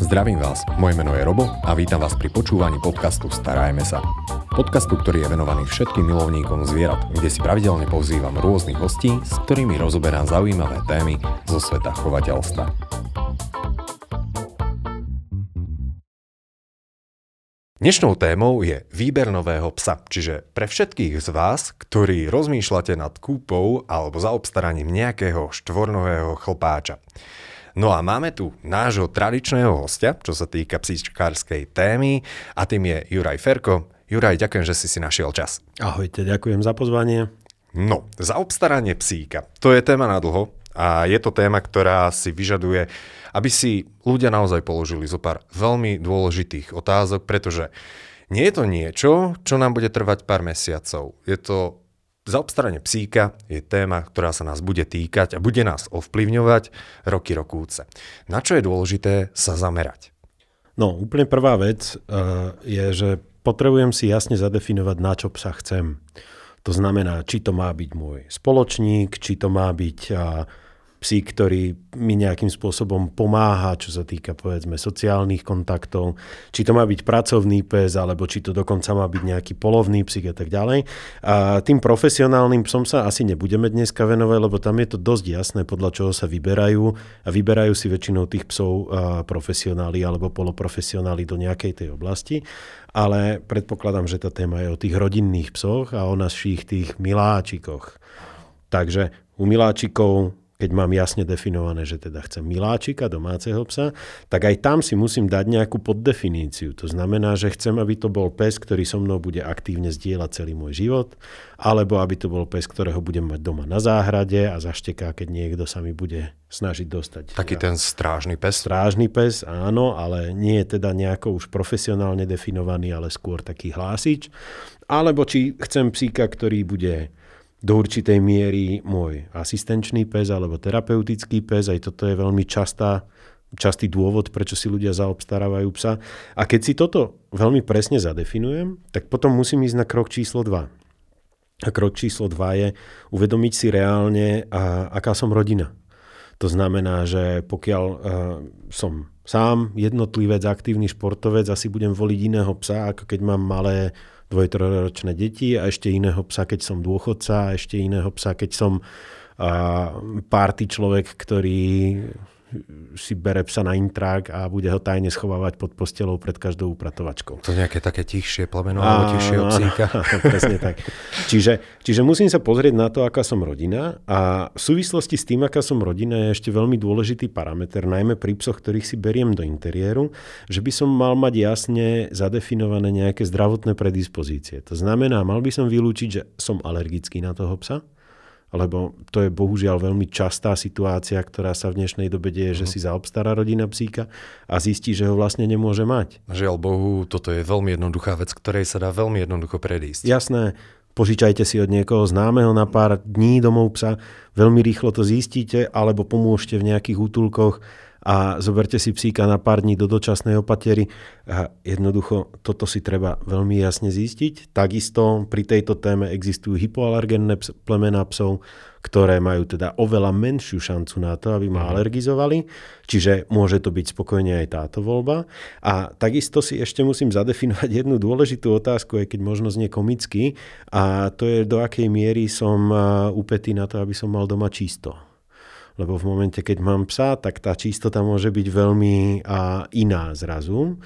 Zdravím vás, moje meno je Robo a vítam vás pri počúvaní podcastu Starajme sa. Podcastu, ktorý je venovaný všetkým milovníkom zvierat, kde si pravidelne pozývam rôznych hostí, s ktorými rozoberám zaujímavé témy zo sveta chovateľstva. Dnešnou témou je výber nového psa, čiže pre všetkých z vás, ktorí rozmýšľate nad kúpou alebo zaobstaraním nejakého štvornového chlpáča. No a máme tu nášho tradičného hostia, čo sa týka psíčkárskej témy a tým je Juraj Ferko. Juraj, ďakujem, že si si našiel čas. Ahojte, ďakujem za pozvanie. No, za obstaranie psíka. To je téma na dlho a je to téma, ktorá si vyžaduje, aby si ľudia naozaj položili zo pár veľmi dôležitých otázok, pretože nie je to niečo, čo nám bude trvať pár mesiacov. Je to Zaobstaranie psíka je téma, ktorá sa nás bude týkať a bude nás ovplyvňovať roky rokúce. Na čo je dôležité sa zamerať? No, úplne prvá vec uh, je, že potrebujem si jasne zadefinovať, na čo psa chcem. To znamená, či to má byť môj spoločník, či to má byť uh, psík, ktorý mi nejakým spôsobom pomáha, čo sa týka povedzme sociálnych kontaktov, či to má byť pracovný pes, alebo či to dokonca má byť nejaký polovný psík a tak ďalej. A tým profesionálnym psom sa asi nebudeme dneska venovať, lebo tam je to dosť jasné, podľa čoho sa vyberajú a vyberajú si väčšinou tých psov profesionáli alebo poloprofesionáli do nejakej tej oblasti. Ale predpokladám, že tá téma je o tých rodinných psoch a o našich tých miláčikoch. Takže u miláčikov keď mám jasne definované, že teda chcem miláčika, domáceho psa, tak aj tam si musím dať nejakú poddefiníciu. To znamená, že chcem, aby to bol pes, ktorý so mnou bude aktívne zdieľať celý môj život, alebo aby to bol pes, ktorého budem mať doma na záhrade a zašteká, keď niekto sa mi bude snažiť dostať. Taký ten strážny pes? Strážny pes, áno, ale nie je teda nejako už profesionálne definovaný, ale skôr taký hlásič. Alebo či chcem psíka, ktorý bude do určitej miery môj asistenčný pes alebo terapeutický pes. Aj toto je veľmi častá, častý dôvod, prečo si ľudia zaobstarávajú psa. A keď si toto veľmi presne zadefinujem, tak potom musím ísť na krok číslo 2. A krok číslo 2 je uvedomiť si reálne, a aká som rodina. To znamená, že pokiaľ uh, som sám jednotlivec, aktívny športovec, asi budem voliť iného psa, ako keď mám malé dvojtroročné deti a ešte iného psa, keď som dôchodca a ešte iného psa, keď som uh, párty človek, ktorý si bere psa na intrak a bude ho tajne schovávať pod postelou pred každou upratovačkou. To nejaké také tichšie plemeno alebo tichšie psíka. Presne tak. Čiže, čiže musím sa pozrieť na to, aká som rodina a v súvislosti s tým, aká som rodina, je ešte veľmi dôležitý parameter, najmä pri psoch, ktorých si beriem do interiéru, že by som mal mať jasne zadefinované nejaké zdravotné predispozície. To znamená, mal by som vylúčiť, že som alergický na toho psa, lebo to je bohužiaľ veľmi častá situácia, ktorá sa v dnešnej dobe deje, že mhm. si zaobstará rodina psíka a zistí, že ho vlastne nemôže mať. Žiaľ Bohu, toto je veľmi jednoduchá vec, ktorej sa dá veľmi jednoducho predísť. Jasné, požičajte si od niekoho známeho na pár dní domov psa, veľmi rýchlo to zistíte, alebo pomôžte v nejakých útulkoch a zoberte si psíka na pár dní do dočasnej opatery. A jednoducho toto si treba veľmi jasne zistiť. Takisto pri tejto téme existujú hypoalergenné plemená psov, ktoré majú teda oveľa menšiu šancu na to, aby ma mhm. alergizovali. Čiže môže to byť spokojne aj táto voľba. A takisto si ešte musím zadefinovať jednu dôležitú otázku, aj keď možno znie komicky, a to je do akej miery som upetý na to, aby som mal doma čisto lebo v momente, keď mám psa, tak tá čistota môže byť veľmi a, iná zrazu.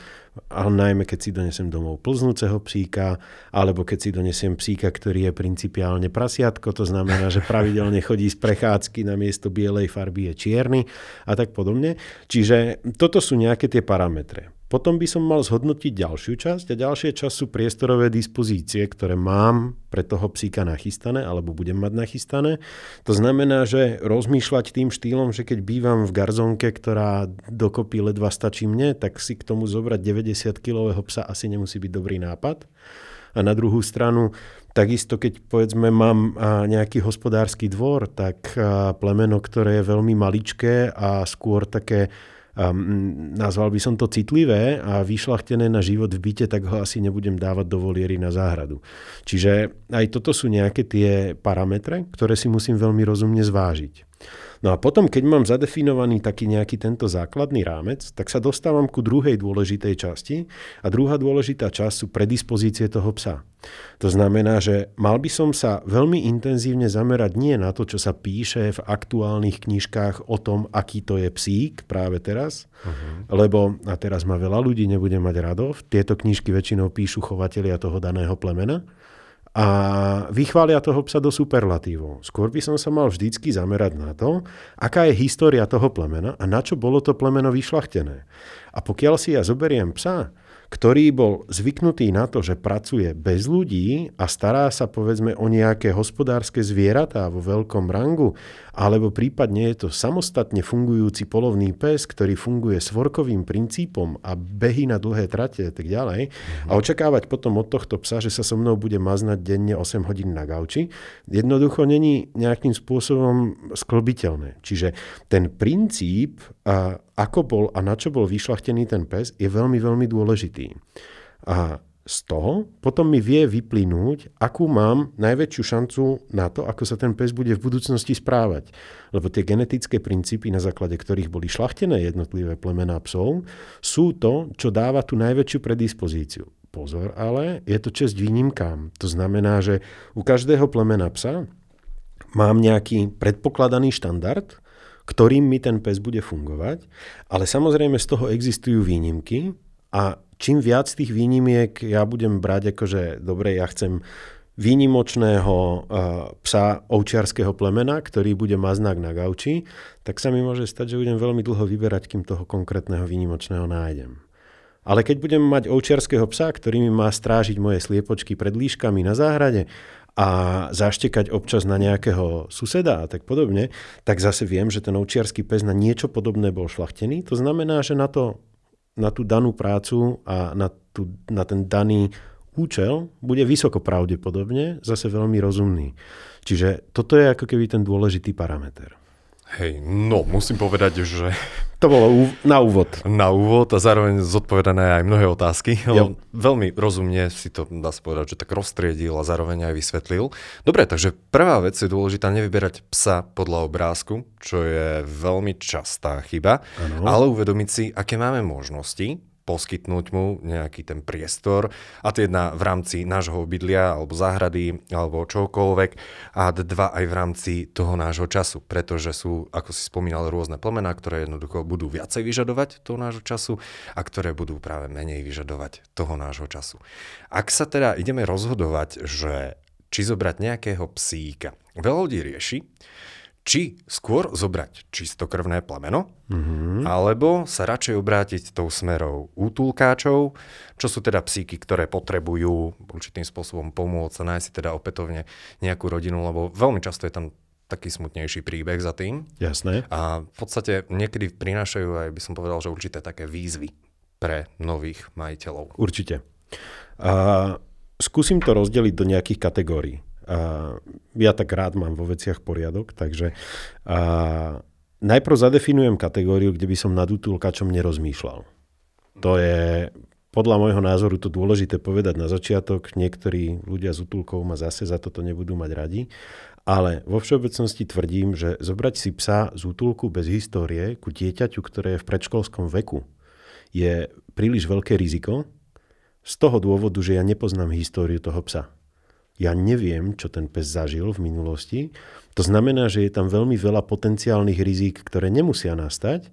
Ale najmä keď si donesem domov plznúceho psíka, alebo keď si donesem psíka, ktorý je principiálne prasiatko, to znamená, že pravidelne chodí z prechádzky na miesto bielej farby je čierny a tak podobne. Čiže toto sú nejaké tie parametre. Potom by som mal zhodnotiť ďalšiu časť a ďalšia časť sú priestorové dispozície, ktoré mám pre toho psíka nachystané alebo budem mať nachystané. To znamená, že rozmýšľať tým štýlom, že keď bývam v garzonke, ktorá dokopy ledva stačí mne, tak si k tomu zobrať 90-kilového psa asi nemusí byť dobrý nápad. A na druhú stranu, takisto keď povedzme mám nejaký hospodársky dvor, tak plemeno, ktoré je veľmi maličké a skôr také um, nazval by som to citlivé a vyšlachtené na život v byte, tak ho asi nebudem dávať do voliery na záhradu. Čiže aj toto sú nejaké tie parametre, ktoré si musím veľmi rozumne zvážiť. No a potom, keď mám zadefinovaný taký nejaký tento základný rámec, tak sa dostávam ku druhej dôležitej časti a druhá dôležitá časť sú predispozície toho psa. To znamená, že mal by som sa veľmi intenzívne zamerať nie na to, čo sa píše v aktuálnych knižkách o tom, aký to je psík práve teraz, uh-huh. lebo, a teraz ma veľa ľudí nebude mať radov, tieto knižky väčšinou píšu chovatelia toho daného plemena, a vychvália toho psa do superlatívov. Skôr by som sa mal vždycky zamerať na to, aká je história toho plemena a na čo bolo to plemeno vyšlachtené. A pokiaľ si ja zoberiem psa, ktorý bol zvyknutý na to, že pracuje bez ľudí a stará sa povedzme o nejaké hospodárske zvieratá vo veľkom rangu, alebo prípadne je to samostatne fungujúci polovný pes, ktorý funguje svorkovým princípom a behy na dlhé trate a tak ďalej a očakávať potom od tohto psa, že sa so mnou bude maznať denne 8 hodín na gauči, jednoducho není nejakým spôsobom sklbiteľné. Čiže ten princíp ako bol a na čo bol vyšlachtený ten pes, je veľmi, veľmi dôležitý. A z toho potom mi vie vyplynúť, akú mám najväčšiu šancu na to, ako sa ten pes bude v budúcnosti správať. Lebo tie genetické princípy, na základe ktorých boli šlachtené jednotlivé plemená psov, sú to, čo dáva tú najväčšiu predispozíciu. Pozor, ale je to čest výnimkám. To znamená, že u každého plemena psa mám nejaký predpokladaný štandard, ktorým mi ten pes bude fungovať, ale samozrejme z toho existujú výnimky a čím viac tých výnimiek ja budem brať ako, že dobre, ja chcem výnimočného uh, psa ovčiarského plemena, ktorý bude maznák na gauči, tak sa mi môže stať, že budem veľmi dlho vyberať, kým toho konkrétneho výnimočného nájdem. Ale keď budem mať ovčiarského psa, ktorý mi má strážiť moje sliepočky pred líškami na záhrade a zaštekať občas na nejakého suseda a tak podobne, tak zase viem, že ten ovčiarský pes na niečo podobné bol šlachtený. To znamená, že na, to, na tú danú prácu a na, tú, na ten daný účel bude vysoko pravdepodobne zase veľmi rozumný. Čiže toto je ako keby ten dôležitý parameter. Hej, no musím povedať, že... To bolo na úvod. Na úvod a zároveň zodpovedané aj mnohé otázky. Jo. Veľmi rozumne si to, dá sa povedať, že tak roztriedil a zároveň aj vysvetlil. Dobre, takže prvá vec je dôležitá nevyberať psa podľa obrázku, čo je veľmi častá chyba, ano. ale uvedomiť si, aké máme možnosti poskytnúť mu nejaký ten priestor a to jedna v rámci nášho bydlia alebo záhrady alebo čokoľvek a dva aj v rámci toho nášho času, pretože sú, ako si spomínal, rôzne plemená, ktoré jednoducho budú viacej vyžadovať toho nášho času a ktoré budú práve menej vyžadovať toho nášho času. Ak sa teda ideme rozhodovať, že či zobrať nejakého psíka, veľa ľudí rieši, či skôr zobrať čistokrvné plemeno, mm-hmm. alebo sa radšej obrátiť tou smerou útulkáčov, čo sú teda psíky, ktoré potrebujú určitým spôsobom pomôcť a nájsť si teda opätovne nejakú rodinu, lebo veľmi často je tam taký smutnejší príbeh za tým. Jasné. A v podstate niekedy prinášajú aj, by som povedal, že určité také výzvy pre nových majiteľov. Určite. A skúsim to rozdeliť do nejakých kategórií. Ja tak rád mám vo veciach poriadok, takže a najprv zadefinujem kategóriu, kde by som nad útulkačom nerozmýšľal. To je podľa môjho názoru to dôležité povedať na začiatok. Niektorí ľudia z útulkov ma zase za toto nebudú mať radi. Ale vo všeobecnosti tvrdím, že zobrať si psa z útulku bez histórie ku dieťaťu, ktoré je v predškolskom veku, je príliš veľké riziko z toho dôvodu, že ja nepoznám históriu toho psa. Ja neviem, čo ten pes zažil v minulosti. To znamená, že je tam veľmi veľa potenciálnych rizík, ktoré nemusia nastať,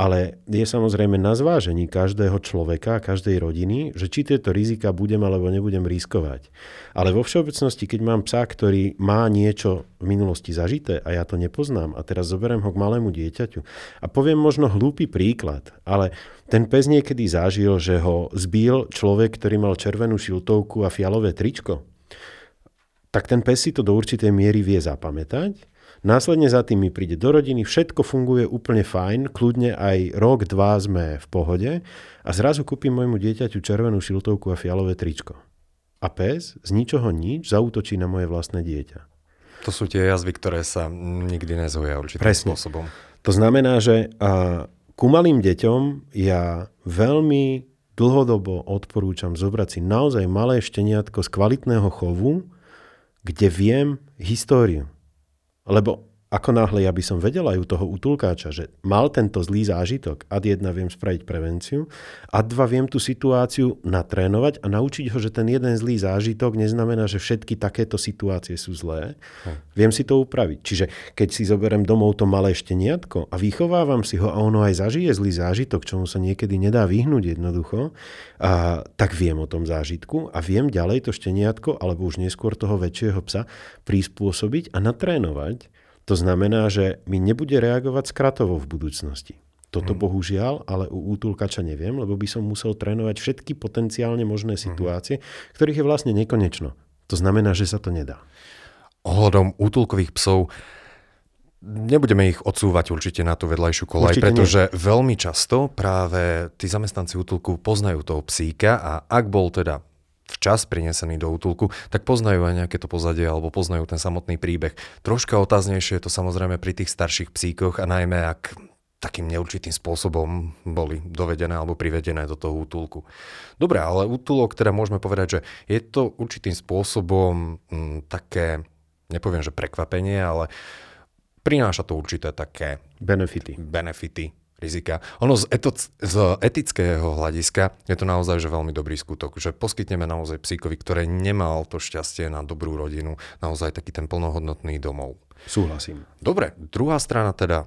ale je samozrejme na zvážení každého človeka, každej rodiny, že či tieto rizika budem alebo nebudem riskovať. Ale vo všeobecnosti, keď mám psa, ktorý má niečo v minulosti zažité a ja to nepoznám a teraz zoberiem ho k malému dieťaťu a poviem možno hlúpy príklad, ale ten pes niekedy zažil, že ho zbil človek, ktorý mal červenú šiltovku a fialové tričko tak ten pes si to do určitej miery vie zapamätať. Následne za tým mi príde do rodiny, všetko funguje úplne fajn, kľudne aj rok, dva sme v pohode a zrazu kúpim môjmu dieťaťu červenú šiltovku a fialové tričko. A pes z ničoho nič zautočí na moje vlastné dieťa. To sú tie jazvy, ktoré sa nikdy nezhoja určitým Presne. spôsobom. To znamená, že a, ku malým deťom ja veľmi dlhodobo odporúčam zobrať si naozaj malé šteniatko z kvalitného chovu, kde viem históriu. Lebo ako náhle ja by som vedel aj u toho utulkáča, že mal tento zlý zážitok, ad jedna viem spraviť prevenciu, a dva viem tú situáciu natrénovať a naučiť ho, že ten jeden zlý zážitok neznamená, že všetky takéto situácie sú zlé. Hm. Viem si to upraviť. Čiže keď si zoberiem domov to malé šteniatko a vychovávam si ho a ono aj zažije zlý zážitok, čomu sa niekedy nedá vyhnúť jednoducho, a, tak viem o tom zážitku a viem ďalej to šteniatko alebo už neskôr toho väčšieho psa prispôsobiť a natrénovať to znamená, že mi nebude reagovať skratovo v budúcnosti. Toto hmm. bohužiaľ, ale u útulkača neviem, lebo by som musel trénovať všetky potenciálne možné mhm. situácie, hmm. ktorých je vlastne nekonečno. To znamená, že sa to nedá. Ohľadom útulkových psov Nebudeme ich odsúvať určite na tú vedľajšiu kolaj, určite pretože nie. veľmi často práve tí zamestnanci útulku poznajú toho psíka a ak bol teda včas prinesený do útulku, tak poznajú aj nejaké to pozadie alebo poznajú ten samotný príbeh. Troška otáznejšie je to samozrejme pri tých starších psíkoch a najmä ak takým neurčitým spôsobom boli dovedené alebo privedené do toho útulku. Dobre, ale útulok teda môžeme povedať, že je to určitým spôsobom m, mm, také, nepoviem, že prekvapenie, ale prináša to určité také benefity. benefity rizika. Ono z, eto, z etického hľadiska je to naozaj že veľmi dobrý skutok, že poskytneme naozaj psíkovi, ktoré nemal to šťastie na dobrú rodinu, naozaj taký ten plnohodnotný domov. Súhlasím. Dobre, druhá strana teda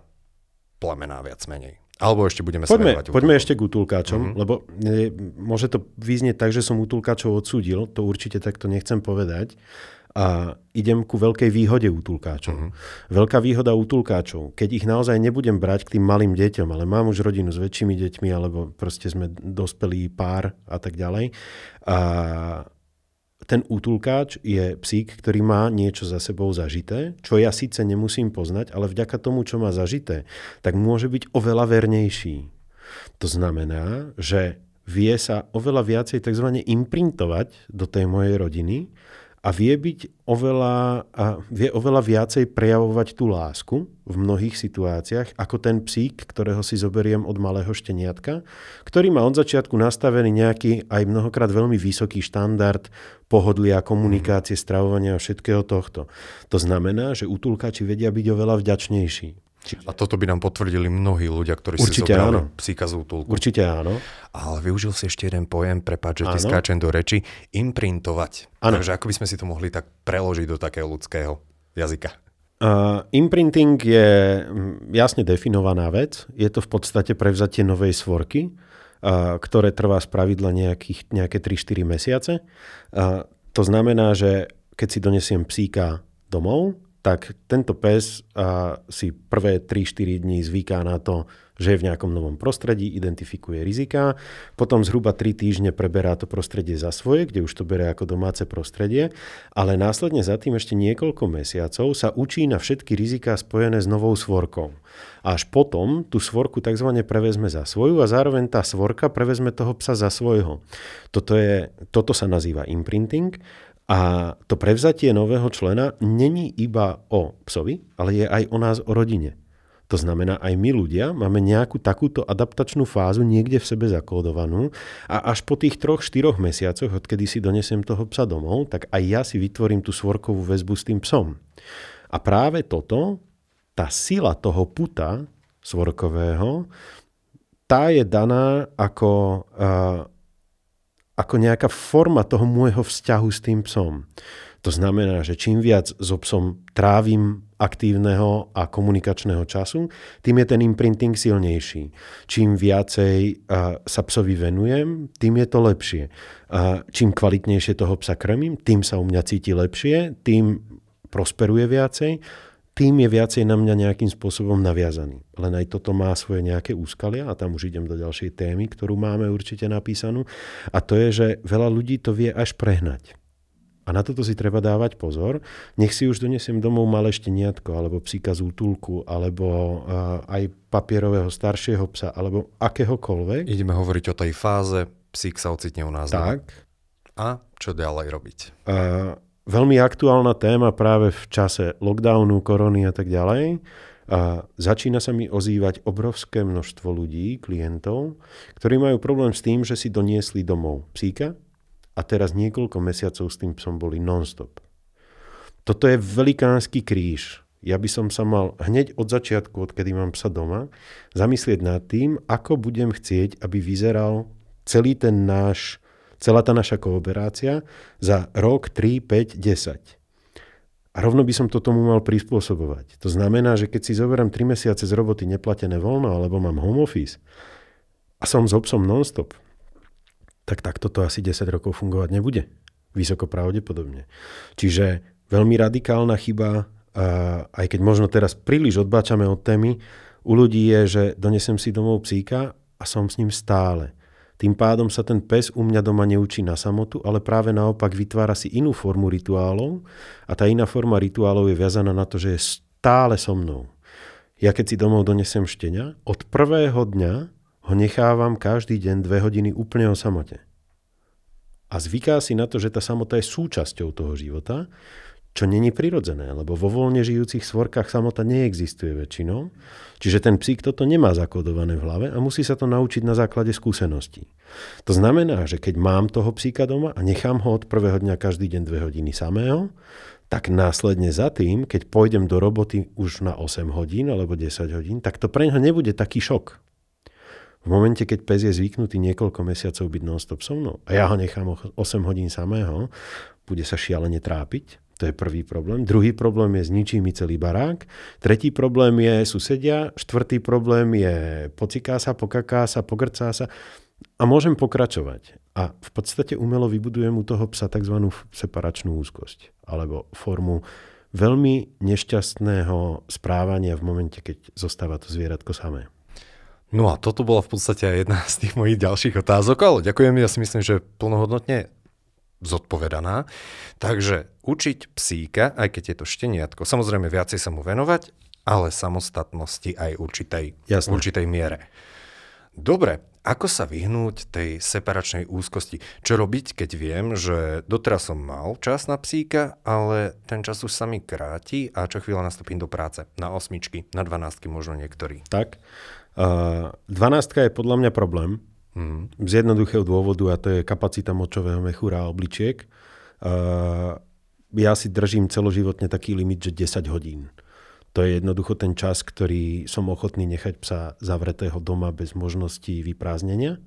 plemená viac menej. Alebo ešte budeme poďme, poďme ešte k utulkáčom, mm-hmm. lebo e, môže to vyznieť tak, že som utulkáčov odsúdil, to určite takto nechcem povedať a idem ku veľkej výhode útulkáčov. Uh-huh. Veľká výhoda útulkáčov, keď ich naozaj nebudem brať k tým malým deťom, ale mám už rodinu s väčšími deťmi, alebo proste sme dospelý pár a tak ďalej. A ten útulkáč je psík, ktorý má niečo za sebou zažité, čo ja síce nemusím poznať, ale vďaka tomu, čo má zažité, tak môže byť oveľa vernejší. To znamená, že vie sa oveľa viacej tzv. imprintovať do tej mojej rodiny a vie byť oveľa, a vie oveľa viacej prejavovať tú lásku v mnohých situáciách, ako ten psík, ktorého si zoberiem od malého šteniatka, ktorý má od začiatku nastavený nejaký aj mnohokrát veľmi vysoký štandard pohodlia, komunikácie, stravovania a všetkého tohto. To znamená, že útulkáči vedia byť oveľa vďačnejší. Čiže... A toto by nám potvrdili mnohí ľudia, ktorí Určite si zobrali áno. psíka z útulku. Určite áno. Ale využil si ešte jeden pojem, prepáč, že ti skáčem do reči, imprintovať. Áno. Takže ako by sme si to mohli tak preložiť do takého ľudského jazyka? Uh, imprinting je jasne definovaná vec. Je to v podstate prevzatie novej svorky, uh, ktoré trvá z pravidla nejakých, nejaké 3-4 mesiace. Uh, to znamená, že keď si donesiem psíka domov, tak tento pes a, si prvé 3-4 dní zvyká na to, že je v nejakom novom prostredí, identifikuje rizika, potom zhruba 3 týždne preberá to prostredie za svoje, kde už to bere ako domáce prostredie, ale následne za tým ešte niekoľko mesiacov sa učí na všetky rizika spojené s novou svorkou. Až potom tú svorku tzv. prevezme za svoju a zároveň tá svorka prevezme toho psa za svojho. Toto, je, toto sa nazýva imprinting a to prevzatie nového člena není iba o psovi, ale je aj o nás, o rodine. To znamená, aj my ľudia máme nejakú takúto adaptačnú fázu niekde v sebe zakódovanú a až po tých troch, štyroch mesiacoch, odkedy si donesiem toho psa domov, tak aj ja si vytvorím tú svorkovú väzbu s tým psom. A práve toto, tá sila toho puta svorkového, tá je daná ako uh, ako nejaká forma toho môjho vzťahu s tým psom. To znamená, že čím viac so psom trávim aktívneho a komunikačného času, tým je ten imprinting silnejší. Čím viacej sa psovi venujem, tým je to lepšie. Čím kvalitnejšie toho psa krmím, tým sa u mňa cíti lepšie, tým prosperuje viacej tým je viacej na mňa nejakým spôsobom naviazaný. Len aj toto má svoje nejaké úskalia a tam už idem do ďalšej témy, ktorú máme určite napísanú. A to je, že veľa ľudí to vie až prehnať. A na toto si treba dávať pozor. Nech si už donesiem domov malé šteniatko, alebo psíka z útulku, alebo aj papierového staršieho psa, alebo akéhokoľvek. Ideme hovoriť o tej fáze, psík sa ocitne u nás. Tak. A čo ďalej robiť? Uh, veľmi aktuálna téma práve v čase lockdownu, korony a tak ďalej. A začína sa mi ozývať obrovské množstvo ľudí, klientov, ktorí majú problém s tým, že si doniesli domov psíka a teraz niekoľko mesiacov s tým psom boli non-stop. Toto je velikánsky kríž. ja by som sa mal hneď od začiatku, odkedy mám psa doma, zamyslieť nad tým, ako budem chcieť, aby vyzeral celý ten náš, celá tá naša kooperácia za rok, 3, 5, 10. A rovno by som to tomu mal prispôsobovať. To znamená, že keď si zoberiem 3 mesiace z roboty neplatené voľno, alebo mám home office a som s obsom non-stop, tak takto to asi 10 rokov fungovať nebude. Vysoko pravdepodobne. Čiže veľmi radikálna chyba, aj keď možno teraz príliš odbáčame od témy, u ľudí je, že donesem si domov psíka a som s ním stále. Tým pádom sa ten pes u mňa doma neučí na samotu, ale práve naopak vytvára si inú formu rituálov a tá iná forma rituálov je viazaná na to, že je stále so mnou. Ja keď si domov donesem štenia, od prvého dňa ho nechávam každý deň dve hodiny úplne o samote. A zvyká si na to, že tá samota je súčasťou toho života, čo není prirodzené, lebo vo voľne žijúcich svorkách samota neexistuje väčšinou. Čiže ten psík toto nemá zakodované v hlave a musí sa to naučiť na základe skúseností. To znamená, že keď mám toho psíka doma a nechám ho od prvého dňa každý deň dve hodiny samého, tak následne za tým, keď pôjdem do roboty už na 8 hodín alebo 10 hodín, tak to pre neho nebude taký šok. V momente, keď pes je zvyknutý niekoľko mesiacov byť non-stop so mnou a ja ho nechám 8 hodín samého, bude sa šialene trápiť, to je prvý problém. Druhý problém je zničí mi celý barák. Tretí problém je susedia. Štvrtý problém je pociká sa, pokaká sa, pogrcá sa. A môžem pokračovať. A v podstate umelo vybudujem u toho psa tzv. separačnú úzkosť. Alebo formu veľmi nešťastného správania v momente, keď zostáva to zvieratko samé. No a toto bola v podstate aj jedna z tých mojich ďalších otázok, ale ďakujem, ja si myslím, že plnohodnotne zodpovedaná. Takže učiť psíka, aj keď je to šteniatko, samozrejme viacej sa mu venovať, ale samostatnosti aj určitej, určitej miere. Dobre, ako sa vyhnúť tej separačnej úzkosti? Čo robiť, keď viem, že doteraz som mal čas na psíka, ale ten čas už sa mi kráti a čo chvíľa nastúpim do práce? Na osmičky, na dvanáctky možno niektorí. Tak. Uh, dvanáctka je podľa mňa problém, Mm. Z jednoduchého dôvodu, a to je kapacita močového mechúra a obličiek. Uh, ja si držím celoživotne taký limit, že 10 hodín. To je jednoducho ten čas, ktorý som ochotný nechať psa zavretého doma bez možnosti vyprázdnenia.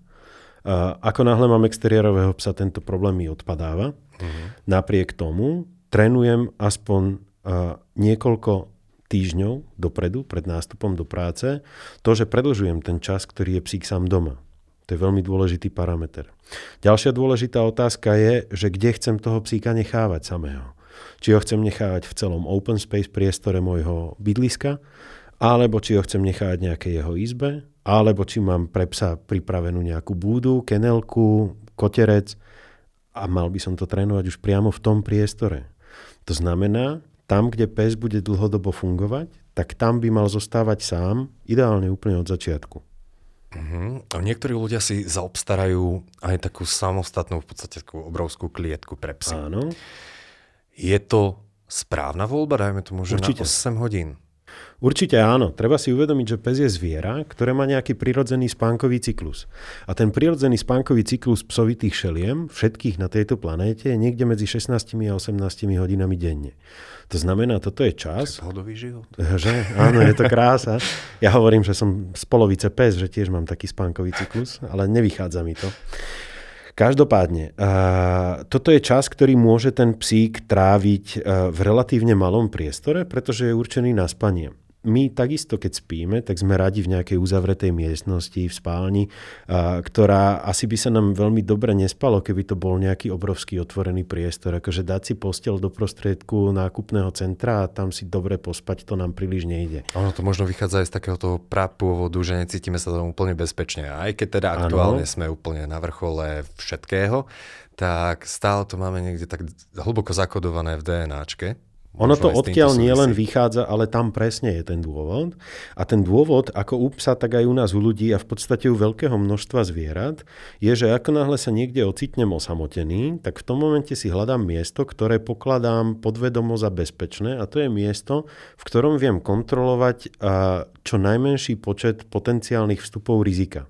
Uh, ako náhle mám exteriérového psa, tento problém mi odpadáva. Uh-huh. Napriek tomu trénujem aspoň uh, niekoľko týždňov dopredu, pred nástupom do práce, to, že predlžujem ten čas, ktorý je psík sám doma. To je veľmi dôležitý parameter. Ďalšia dôležitá otázka je, že kde chcem toho psíka nechávať samého. Či ho chcem nechávať v celom open space priestore môjho bydliska, alebo či ho chcem nechávať nejakej jeho izbe, alebo či mám pre psa pripravenú nejakú búdu, kenelku, koterec a mal by som to trénovať už priamo v tom priestore. To znamená, tam, kde pes bude dlhodobo fungovať, tak tam by mal zostávať sám, ideálne úplne od začiatku. Uh-huh. A niektorí ľudia si zaobstarajú aj takú samostatnú, v podstate takú obrovskú klietku pre psy. Áno. Je to správna voľba, dajme tomu, že Určite. na 8 hodín? Určite áno. Treba si uvedomiť, že pes je zviera, ktoré má nejaký prirodzený spánkový cyklus. A ten prirodzený spánkový cyklus psovitých šeliem, všetkých na tejto planéte, je niekde medzi 16 a 18 hodinami denne. To znamená, toto je čas. Pohodový život. Že? Áno, je to krása. Ja hovorím, že som z polovice pes, že tiež mám taký spánkový cyklus, ale nevychádza mi to. Každopádne, uh, toto je čas, ktorý môže ten psík tráviť uh, v relatívne malom priestore, pretože je určený na spanie my takisto, keď spíme, tak sme radi v nejakej uzavretej miestnosti, v spálni, ktorá asi by sa nám veľmi dobre nespalo, keby to bol nejaký obrovský otvorený priestor. Akože dať si postel do prostriedku nákupného centra a tam si dobre pospať, to nám príliš nejde. Ono to možno vychádza aj z takého toho prapôvodu, že necítime sa tam úplne bezpečne. Aj keď teda aktuálne ano. sme úplne na vrchole všetkého, tak stále to máme niekde tak hlboko zakodované v DNAčke. Ono to odtiaľ nielen vychádza, ale tam presne je ten dôvod. A ten dôvod, ako u psa, tak aj u nás u ľudí a v podstate u veľkého množstva zvierat, je, že ako náhle sa niekde ocitnem osamotený, tak v tom momente si hľadám miesto, ktoré pokladám podvedomo za bezpečné a to je miesto, v ktorom viem kontrolovať čo najmenší počet potenciálnych vstupov rizika.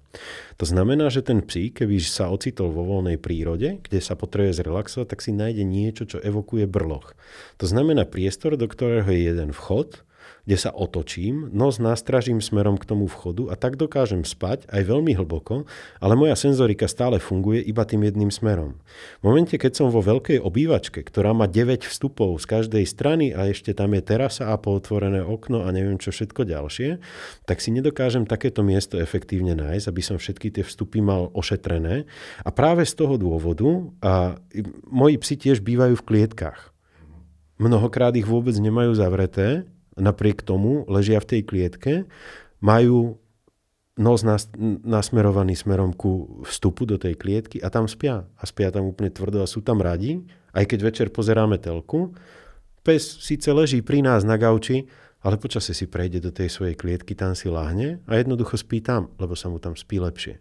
To znamená, že ten psík, keby sa ocitol vo voľnej prírode, kde sa potrebuje zrelaxovať, tak si nájde niečo, čo evokuje brloch. To znamená priestor, do ktorého je jeden vchod kde sa otočím, nos nastražím smerom k tomu vchodu a tak dokážem spať aj veľmi hlboko, ale moja senzorika stále funguje iba tým jedným smerom. V momente, keď som vo veľkej obývačke, ktorá má 9 vstupov z každej strany a ešte tam je terasa a pootvorené okno a neviem čo všetko ďalšie, tak si nedokážem takéto miesto efektívne nájsť, aby som všetky tie vstupy mal ošetrené. A práve z toho dôvodu a moji psi tiež bývajú v klietkách. Mnohokrát ich vôbec nemajú zavreté, napriek tomu ležia v tej klietke, majú nos nas, nasmerovaný smerom ku vstupu do tej klietky a tam spia. A spia tam úplne tvrdo a sú tam radi. Aj keď večer pozeráme telku, pes síce leží pri nás na gauči, ale počase si prejde do tej svojej klietky, tam si lahne a jednoducho spí tam, lebo sa mu tam spí lepšie.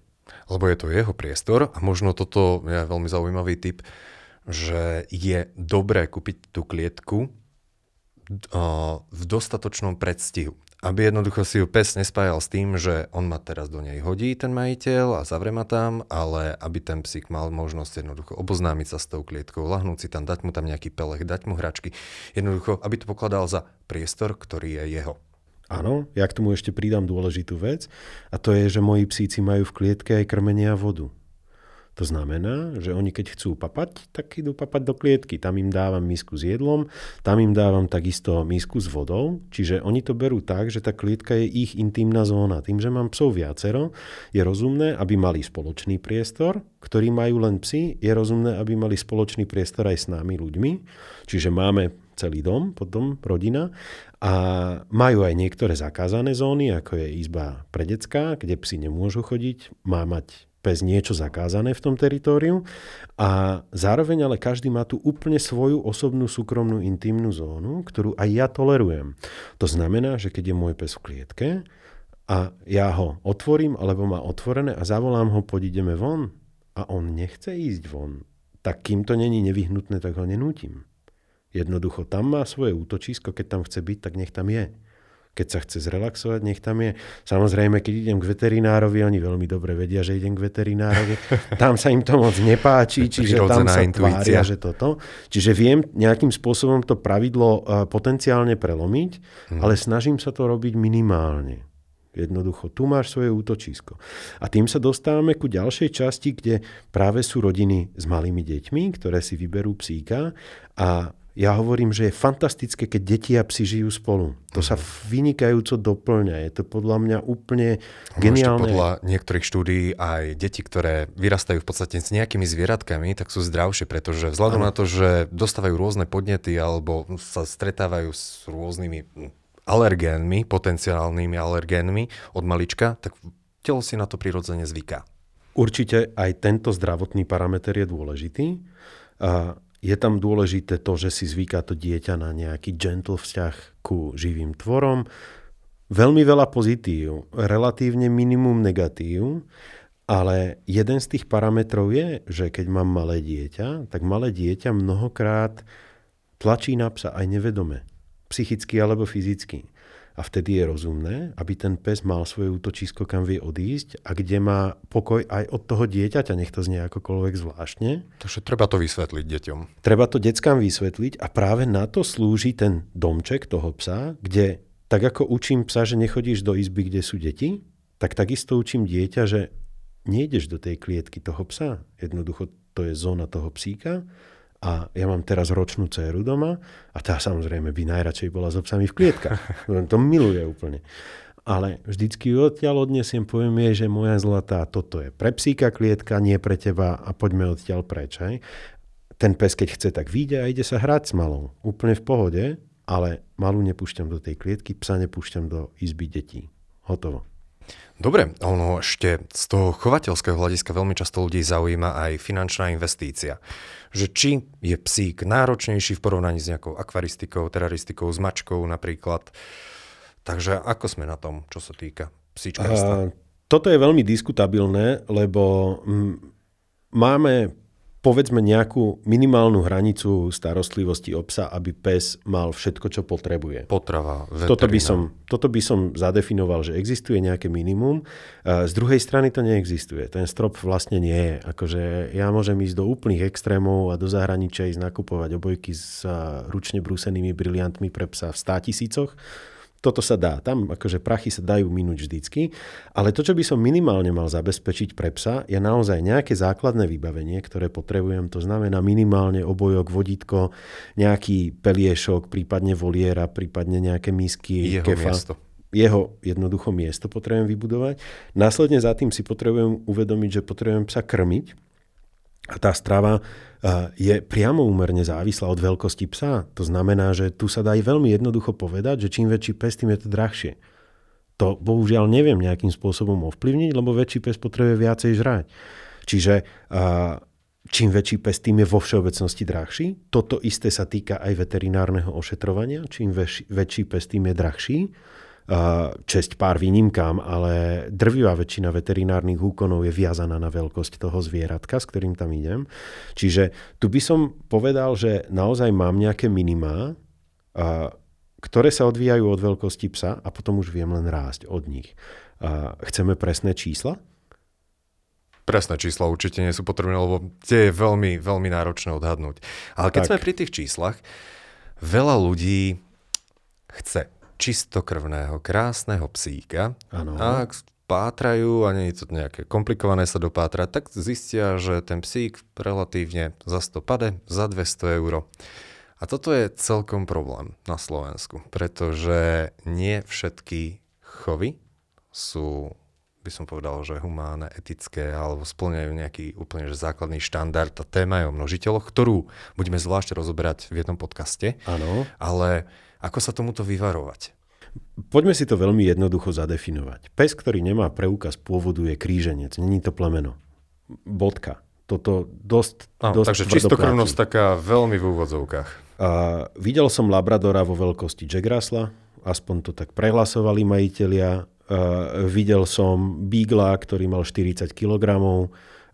Lebo je to jeho priestor a možno toto je veľmi zaujímavý typ, že je dobré kúpiť tú klietku v dostatočnom predstihu. Aby jednoducho si ju pes nespájal s tým, že on ma teraz do nej hodí, ten majiteľ, a zavre ma tam, ale aby ten psík mal možnosť jednoducho oboznámiť sa s tou klietkou, lahnúť si tam, dať mu tam nejaký pelech, dať mu hračky. Jednoducho, aby to pokladal za priestor, ktorý je jeho. Áno, ja k tomu ešte pridám dôležitú vec a to je, že moji psíci majú v klietke aj krmenie a vodu. To znamená, že oni keď chcú papať, tak idú papať do klietky. Tam im dávam misku s jedlom, tam im dávam takisto misku s vodou. Čiže oni to berú tak, že tá klietka je ich intimná zóna. Tým, že mám psov viacero, je rozumné, aby mali spoločný priestor, ktorý majú len psi. Je rozumné, aby mali spoločný priestor aj s nami ľuďmi. Čiže máme celý dom, potom rodina a majú aj niektoré zakázané zóny, ako je izba pre decka, kde psi nemôžu chodiť, má mať pes niečo zakázané v tom teritóriu a zároveň ale každý má tu úplne svoju osobnú súkromnú intimnú zónu, ktorú aj ja tolerujem. To znamená, že keď je môj pes v klietke a ja ho otvorím alebo má otvorené a zavolám ho, poď ideme von a on nechce ísť von, tak kým to není nevyhnutné, tak ho nenútim. Jednoducho tam má svoje útočisko, keď tam chce byť, tak nech tam je keď sa chce zrelaxovať, nech tam je. Samozrejme, keď idem k veterinárovi, oni veľmi dobre vedia, že idem k veterinárovi. Tam sa im to moc nepáči, čiže tam sa intuícia. tvária, že toto. Čiže viem nejakým spôsobom to pravidlo eh, potenciálne prelomiť, hmm. ale snažím sa to robiť minimálne. Jednoducho, tu máš svoje útočisko. A tým sa dostávame ku ďalšej časti, kde práve sú rodiny s malými deťmi, ktoré si vyberú psíka a ja hovorím, že je fantastické, keď deti a psi žijú spolu. To sa mhm. vynikajúco doplňa. Je to podľa mňa úplne geniálne. Ešte podľa niektorých štúdií aj deti, ktoré vyrastajú v podstate s nejakými zvieratkami, tak sú zdravšie, pretože vzhľadom ano. na to, že dostávajú rôzne podnety alebo sa stretávajú s rôznymi alergénmi, potenciálnymi alergénmi od malička, tak telo si na to prirodzene zvyká. Určite aj tento zdravotný parameter je dôležitý. A je tam dôležité to, že si zvyká to dieťa na nejaký gentle vzťah ku živým tvorom. Veľmi veľa pozitív, relatívne minimum negatív, ale jeden z tých parametrov je, že keď mám malé dieťa, tak malé dieťa mnohokrát tlačí na psa aj nevedome, psychicky alebo fyzicky. A vtedy je rozumné, aby ten pes mal svoje útočisko, kam vie odísť a kde má pokoj aj od toho dieťaťa, nech to znie akokoľvek zvláštne. Takže treba to vysvetliť deťom. Treba to deckám vysvetliť a práve na to slúži ten domček toho psa, kde tak ako učím psa, že nechodíš do izby, kde sú deti, tak takisto učím dieťa, že nejdeš do tej klietky toho psa. Jednoducho to je zóna toho psíka a ja mám teraz ročnú dceru doma a tá samozrejme by najradšej bola so psami v klietkach. to miluje úplne. Ale vždycky odtiaľ odnesiem, poviem jej, že moja zlatá, toto je pre psíka klietka, nie pre teba a poďme odtiaľ preč. Hej. Ten pes, keď chce, tak vyjde a ide sa hrať s malou. Úplne v pohode, ale malú nepúšťam do tej klietky, psa nepúšťam do izby detí. Hotovo. Dobre, ono ešte z toho chovateľského hľadiska veľmi často ľudí zaujíma aj finančná investícia. Že či je psík náročnejší v porovnaní s nejakou akvaristikou, teraristikou, s mačkou napríklad. Takže ako sme na tom, čo sa týka psíčkarstva? Toto je veľmi diskutabilné, lebo máme povedzme nejakú minimálnu hranicu starostlivosti o psa, aby pes mal všetko, čo potrebuje. Potrava, toto by, som, toto by som zadefinoval, že existuje nejaké minimum. Z druhej strany to neexistuje. Ten strop vlastne nie je. Akože ja môžem ísť do úplných extrémov a do zahraničia ísť nakupovať obojky s ručne brúsenými briliantmi pre psa v 100 tisícoch. Toto sa dá. Tam akože prachy sa dajú minúť vždycky, ale to, čo by som minimálne mal zabezpečiť pre psa, je naozaj nejaké základné vybavenie, ktoré potrebujem. To znamená minimálne obojok, vodítko, nejaký peliešok, prípadne voliera, prípadne nejaké misky, Jeho kefa. miesto jeho jednoducho miesto potrebujem vybudovať. Následne za tým si potrebujem uvedomiť, že potrebujem psa krmiť. A tá strava je priamo úmerne závislá od veľkosti psa. To znamená, že tu sa dá aj veľmi jednoducho povedať, že čím väčší pes, tým je to drahšie. To bohužiaľ neviem nejakým spôsobom ovplyvniť, lebo väčší pes potrebuje viacej žrať. Čiže čím väčší pes, tým je vo všeobecnosti drahší. Toto isté sa týka aj veterinárneho ošetrovania. Čím väčší, väčší pes, tým je drahší česť pár výnimkám, ale drvivá väčšina veterinárnych úkonov je viazaná na veľkosť toho zvieratka, s ktorým tam idem. Čiže tu by som povedal, že naozaj mám nejaké minimá, ktoré sa odvíjajú od veľkosti psa a potom už viem len rásť od nich. Chceme presné čísla? Presné čísla určite nie sú potrebné, lebo tie je veľmi, veľmi náročné odhadnúť. Ale keď tak. sme pri tých číslach, veľa ľudí chce čistokrvného, krásneho psíka. Ano. A ak pátrajú a nie je to nejaké komplikované sa dopátrať, tak zistia, že ten psík relatívne za 100 pade, za 200 eur. A toto je celkom problém na Slovensku, pretože nie všetky chovy sú by som povedal, že humánne, etické alebo splňajú nejaký úplne že základný štandard. Tá téma je o množiteľoch, ktorú budeme zvlášť rozoberať v jednom podcaste. Áno. Ale ako sa tomuto vyvarovať? Poďme si to veľmi jednoducho zadefinovať. Pes, ktorý nemá preukaz pôvodu, je kríženec. Není to plemeno. Bodka. Toto dosť, no, dosť Takže čistokrvnosť taká veľmi v úvodzovkách. A videl som Labradora vo veľkosti Jack Russella, aspoň to tak prehlasovali majiteľia. Uh, videl som Beagla, ktorý mal 40 kg.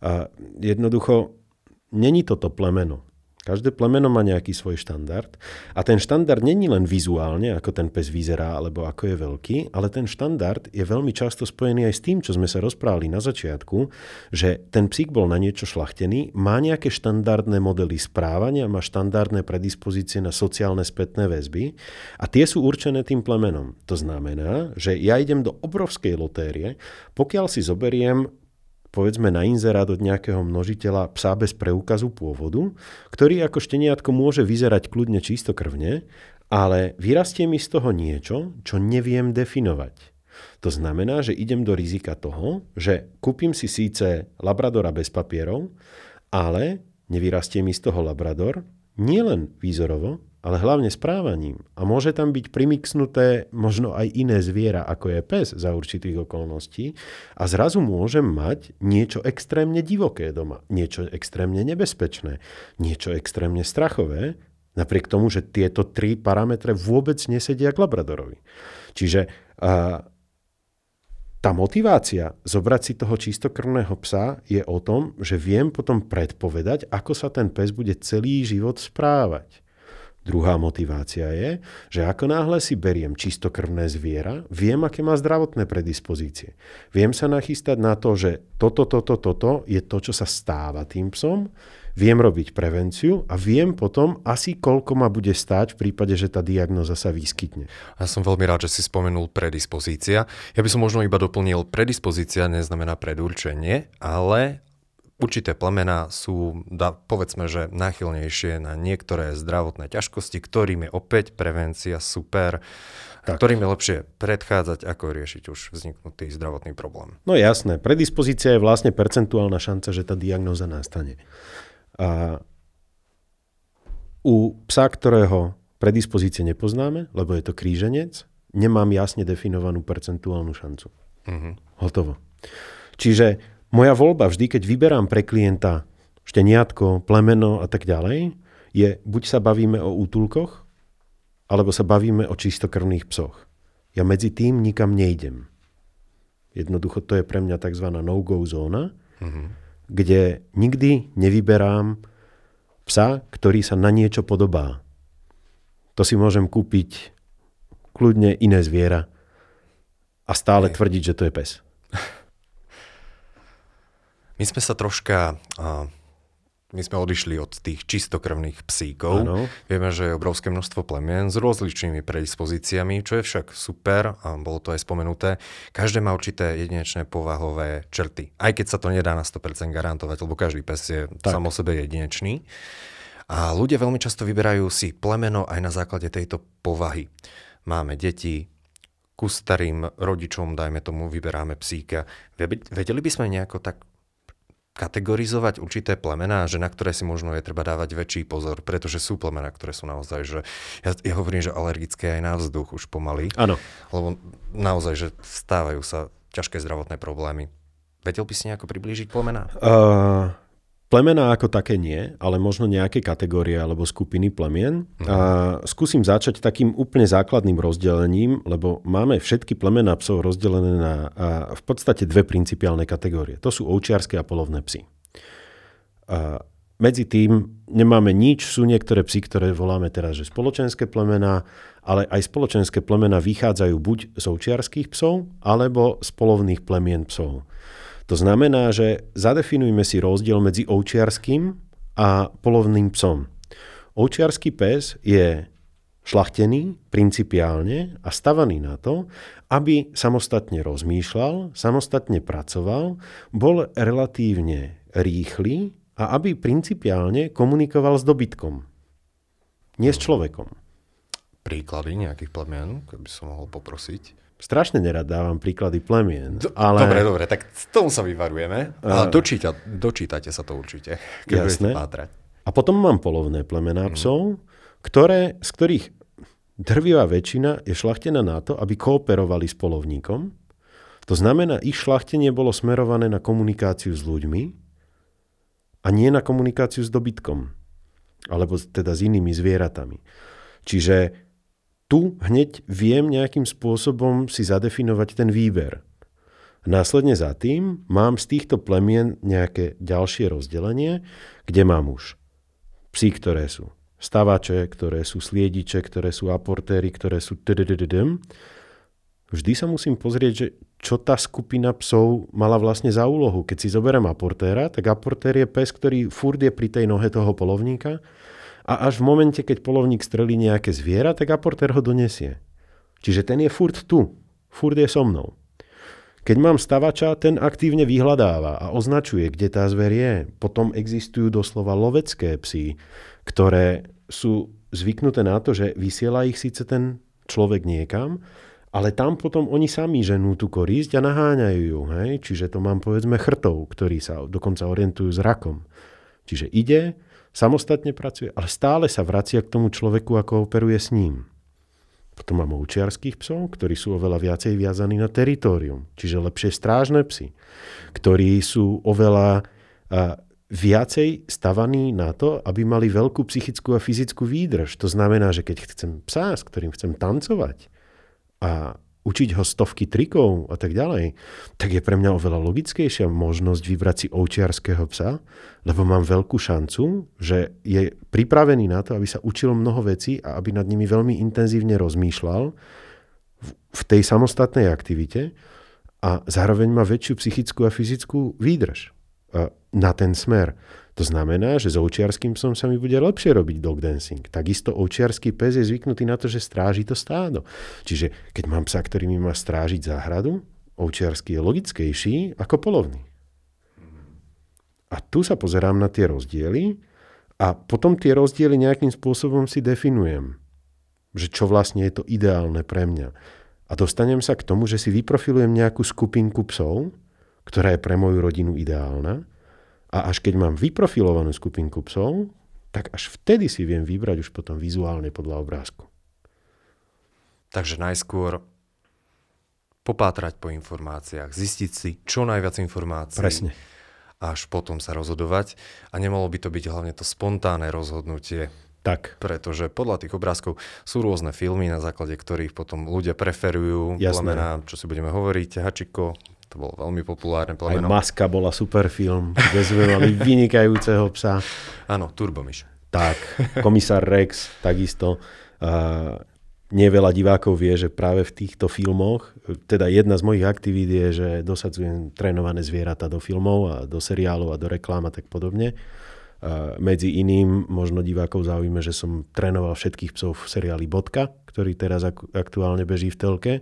A jednoducho, není toto plemeno. Každé plemeno má nejaký svoj štandard a ten štandard není len vizuálne, ako ten pes vyzerá alebo ako je veľký, ale ten štandard je veľmi často spojený aj s tým, čo sme sa rozprávali na začiatku, že ten psík bol na niečo šlachtený, má nejaké štandardné modely správania, má štandardné predispozície na sociálne spätné väzby a tie sú určené tým plemenom. To znamená, že ja idem do obrovskej lotérie, pokiaľ si zoberiem povedzme na inzerát od nejakého množiteľa psa bez preukazu pôvodu, ktorý ako šteniatko môže vyzerať kľudne čistokrvne, ale vyrastie mi z toho niečo, čo neviem definovať. To znamená, že idem do rizika toho, že kúpim si síce Labradora bez papierov, ale nevyrastie mi z toho Labrador nielen výzorovo, ale hlavne správaním. A môže tam byť primixnuté možno aj iné zviera, ako je pes za určitých okolností. A zrazu môžem mať niečo extrémne divoké doma, niečo extrémne nebezpečné, niečo extrémne strachové, napriek tomu, že tieto tri parametre vôbec nesedia k Labradorovi. Čiže a, tá motivácia zobrať si toho čistokrvného psa je o tom, že viem potom predpovedať, ako sa ten pes bude celý život správať. Druhá motivácia je, že ako náhle si beriem čistokrvné zviera, viem, aké má zdravotné predispozície. Viem sa nachystať na to, že toto, toto, toto je to, čo sa stáva tým psom, viem robiť prevenciu a viem potom asi, koľko ma bude stáť v prípade, že tá diagnoza sa vyskytne. Ja som veľmi rád, že si spomenul predispozícia. Ja by som možno iba doplnil, predispozícia neznamená predurčenie, ale Určité plemená sú, da, povedzme, že náchylnejšie na niektoré zdravotné ťažkosti, ktorým je opäť prevencia super, tak. ktorým je lepšie predchádzať, ako riešiť už vzniknutý zdravotný problém. No jasné, predispozícia je vlastne percentuálna šanca, že tá diagnóza nastane. A u psa, ktorého predispozície nepoznáme, lebo je to kríženec, nemám jasne definovanú percentuálnu šancu. Mm-hmm. Hotovo. Čiže moja voľba vždy, keď vyberám pre klienta šteniatko, plemeno a tak ďalej, je buď sa bavíme o útulkoch, alebo sa bavíme o čistokrvných psoch. Ja medzi tým nikam nejdem. Jednoducho to je pre mňa tzv. no-go zóna, mm-hmm. kde nikdy nevyberám psa, ktorý sa na niečo podobá. To si môžem kúpiť kľudne iné zviera a stále Hej. tvrdiť, že to je pes. My sme sa troška uh, my sme odišli od tých čistokrvných psíkov. Áno. Vieme, že je obrovské množstvo plemien s rozličnými predispozíciami, čo je však super, a bolo to aj spomenuté. Každé má určité jedinečné povahové črty. Aj keď sa to nedá na 100% garantovať, lebo každý pes je tak. sám o sebe jedinečný. A ľudia veľmi často vyberajú si plemeno aj na základe tejto povahy. Máme deti, ku starým rodičom, dajme tomu, vyberáme psíka. Vedeli by sme nejako tak kategorizovať určité plemená, že na ktoré si možno je treba dávať väčší pozor, pretože sú plemená, ktoré sú naozaj, že ja, ja hovorím, že alergické aj na vzduch už pomaly. Áno. Lebo naozaj, že stávajú sa ťažké zdravotné problémy. Vedel by si nejako priblížiť plemená? Uh, Plemená ako také nie, ale možno nejaké kategórie alebo skupiny plemien. A skúsim začať takým úplne základným rozdelením, lebo máme všetky plemená psov rozdelené na a v podstate dve principiálne kategórie. To sú ovčiarske a polovné psy. A medzi tým nemáme nič, sú niektoré psy, ktoré voláme teraz, že spoločenské plemená, ale aj spoločenské plemená vychádzajú buď z ovčiarských psov, alebo z polovných plemien psov. To znamená, že zadefinujme si rozdiel medzi ovčiarským a polovným psom. Ovčiarský pes je šlachtený principiálne a stavaný na to, aby samostatne rozmýšľal, samostatne pracoval, bol relatívne rýchly a aby principiálne komunikoval s dobytkom. Nie s človekom. Príklady nejakých plemien, keby som mohol poprosiť? Strašne nerad dávam príklady plemien. ale... Dobre, dobre, tak tomu sa vyvarujeme. Ale dočíta, dočítate sa to určite, keď Jasné. budete pátrať. A potom mám polovné plemená mm. psov, ktoré, z ktorých drvivá väčšina je šlachtená na to, aby kooperovali s polovníkom. To znamená, ich šlachtenie bolo smerované na komunikáciu s ľuďmi a nie na komunikáciu s dobytkom. Alebo teda s inými zvieratami. Čiže tu hneď viem nejakým spôsobom si zadefinovať ten výber. Následne za tým mám z týchto plemien nejaké ďalšie rozdelenie, kde mám už psy, ktoré sú stavače, ktoré sú sliediče, ktoré sú aportéry, ktoré sú Vždy sa musím pozrieť, že čo tá skupina psov mala vlastne za úlohu. Keď si zoberiem aportéra, tak aportér je pes, ktorý furt je pri tej nohe toho polovníka a až v momente, keď polovník strelí nejaké zviera, tak aportér ho donesie. Čiže ten je furt tu, furt je so mnou. Keď mám stavača, ten aktívne vyhľadáva a označuje, kde tá zver je. Potom existujú doslova lovecké psy, ktoré sú zvyknuté na to, že vysiela ich síce ten človek niekam, ale tam potom oni sami ženú tú korisť a naháňajú ju. Hej? Čiže to mám povedzme chrtov, ktorí sa dokonca orientujú zrakom. Čiže ide, samostatne pracuje, ale stále sa vracia k tomu človeku a kooperuje s ním. Potom mám ovčiarských psov, ktorí sú oveľa viacej viazaní na teritorium, čiže lepšie strážne psy, ktorí sú oveľa a, viacej stavaní na to, aby mali veľkú psychickú a fyzickú výdrž. To znamená, že keď chcem psa, s ktorým chcem tancovať a učiť ho stovky trikov a tak ďalej, tak je pre mňa oveľa logickejšia možnosť vybrať si ovčiarského psa, lebo mám veľkú šancu, že je pripravený na to, aby sa učil mnoho vecí a aby nad nimi veľmi intenzívne rozmýšľal v tej samostatnej aktivite a zároveň má väčšiu psychickú a fyzickú výdrž na ten smer. To znamená, že s ovčiarským psom sa mi bude lepšie robiť dog dancing. Takisto ovčiarský pes je zvyknutý na to, že stráži to stádo. Čiže keď mám psa, ktorý mi má strážiť záhradu, ovčiarský je logickejší ako polovný. A tu sa pozerám na tie rozdiely a potom tie rozdiely nejakým spôsobom si definujem. Že čo vlastne je to ideálne pre mňa. A dostanem sa k tomu, že si vyprofilujem nejakú skupinku psov, ktorá je pre moju rodinu ideálna a až keď mám vyprofilovanú skupinku psov, tak až vtedy si viem vybrať už potom vizuálne podľa obrázku. Takže najskôr popátrať po informáciách, zistiť si čo najviac informácií. Presne. Až potom sa rozhodovať. A nemalo by to byť hlavne to spontánne rozhodnutie. Tak. Pretože podľa tých obrázkov sú rôzne filmy, na základe ktorých potom ľudia preferujú. Jasné. Plamená, čo si budeme hovoriť, Hačiko, to bolo veľmi populárne plemeno. Aj Maska bola super film, kde sme mali vynikajúceho psa. Áno, Turbomyš. Tak, komisár Rex takisto. Uh, nie veľa divákov vie, že práve v týchto filmoch, teda jedna z mojich aktivít je, že dosadzujem trénované zvieratá do filmov a do seriálov a do reklám a tak podobne. medzi iným možno divákov zaujíme, že som trénoval všetkých psov v seriáli Bodka, ktorý teraz aktuálne beží v telke.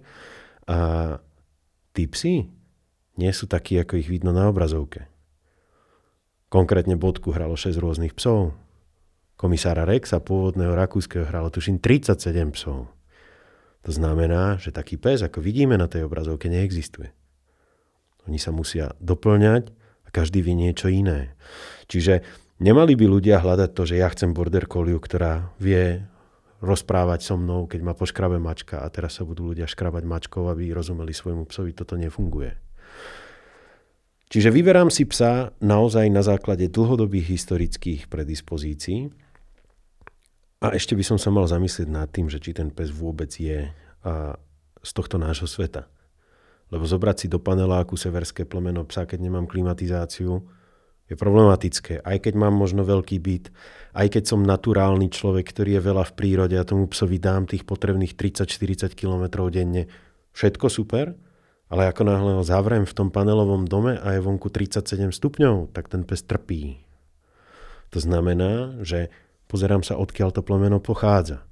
A tí psi nie sú takí, ako ich vidno na obrazovke. Konkrétne Bodku hralo 6 rôznych psov. Komisára Rexa, pôvodného rakúskeho, hralo tuším 37 psov. To znamená, že taký pes, ako vidíme na tej obrazovke, neexistuje. Oni sa musia doplňať a každý vie niečo iné. Čiže Nemali by ľudia hľadať to, že ja chcem border collie, ktorá vie rozprávať so mnou, keď ma poškrabe mačka a teraz sa budú ľudia škrabať mačkou, aby rozumeli svojmu psovi. Toto nefunguje. Čiže vyberám si psa naozaj na základe dlhodobých historických predispozícií a ešte by som sa mal zamyslieť nad tým, že či ten pes vôbec je a z tohto nášho sveta. Lebo zobrať si do paneláku severské plemeno psa, keď nemám klimatizáciu, je problematické. Aj keď mám možno veľký byt, aj keď som naturálny človek, ktorý je veľa v prírode a tomu psovi dám tých potrebných 30-40 km denne, všetko super, ale ako náhle ho zavrem v tom panelovom dome a je vonku 37 stupňov, tak ten pes trpí. To znamená, že pozerám sa, odkiaľ to plemeno pochádza.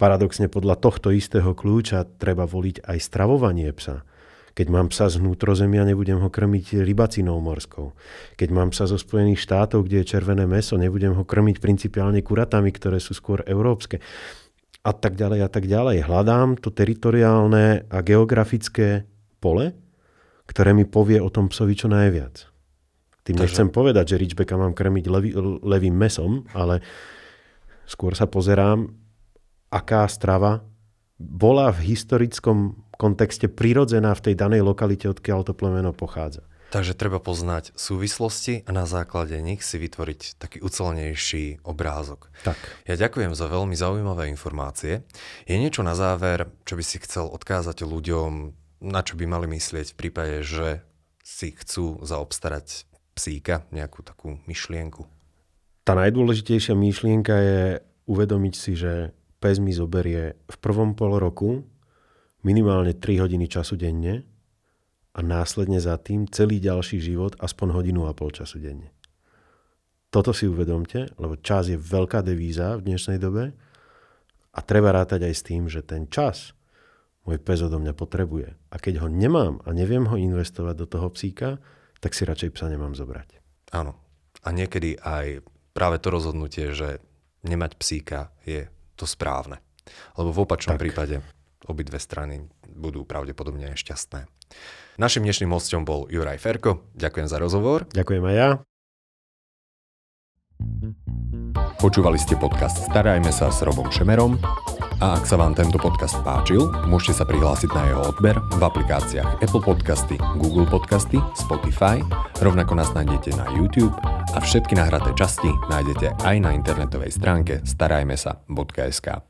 Paradoxne podľa tohto istého kľúča treba voliť aj stravovanie psa. Keď mám psa z vnútrozemia, nebudem ho krmiť rybacinou morskou. Keď mám psa zo Spojených štátov, kde je červené meso, nebudem ho krmiť principiálne kuratami, ktoré sú skôr európske. A tak ďalej a tak ďalej. Hľadám to teritoriálne a geografické pole, ktoré mi povie o tom psovi čo najviac. Tým Takže... nechcem povedať, že Ridgebacka mám krmiť levý, levým mesom, ale skôr sa pozerám, aká strava bola v historickom kontexte prirodzená v tej danej lokalite, odkiaľ to plemeno pochádza. Takže treba poznať súvislosti a na základe nich si vytvoriť taký ucelnejší obrázok. Tak. Ja ďakujem za veľmi zaujímavé informácie. Je niečo na záver, čo by si chcel odkázať ľuďom, na čo by mali myslieť v prípade, že si chcú zaobstarať psíka, nejakú takú myšlienku? Tá najdôležitejšia myšlienka je uvedomiť si, že pes mi zoberie v prvom pol roku minimálne 3 hodiny času denne a následne za tým celý ďalší život aspoň hodinu a pol času denne. Toto si uvedomte, lebo čas je veľká devíza v dnešnej dobe a treba rátať aj s tým, že ten čas môj pes odo mňa potrebuje. A keď ho nemám a neviem ho investovať do toho psíka, tak si radšej psa nemám zobrať. Áno. A niekedy aj práve to rozhodnutie, že nemať psíka je to správne. Lebo v opačnom tak. prípade obidve strany budú pravdepodobne šťastné. Našim dnešným hostom bol Juraj Ferko. Ďakujem za rozhovor. Ďakujem aj ja. Počúvali ste podcast Starajme sa s Robom Šemerom a ak sa vám tento podcast páčil, môžete sa prihlásiť na jeho odber v aplikáciách Apple Podcasty, Google Podcasty, Spotify, rovnako nás nájdete na YouTube a všetky nahraté časti nájdete aj na internetovej stránke starajmesa.sk.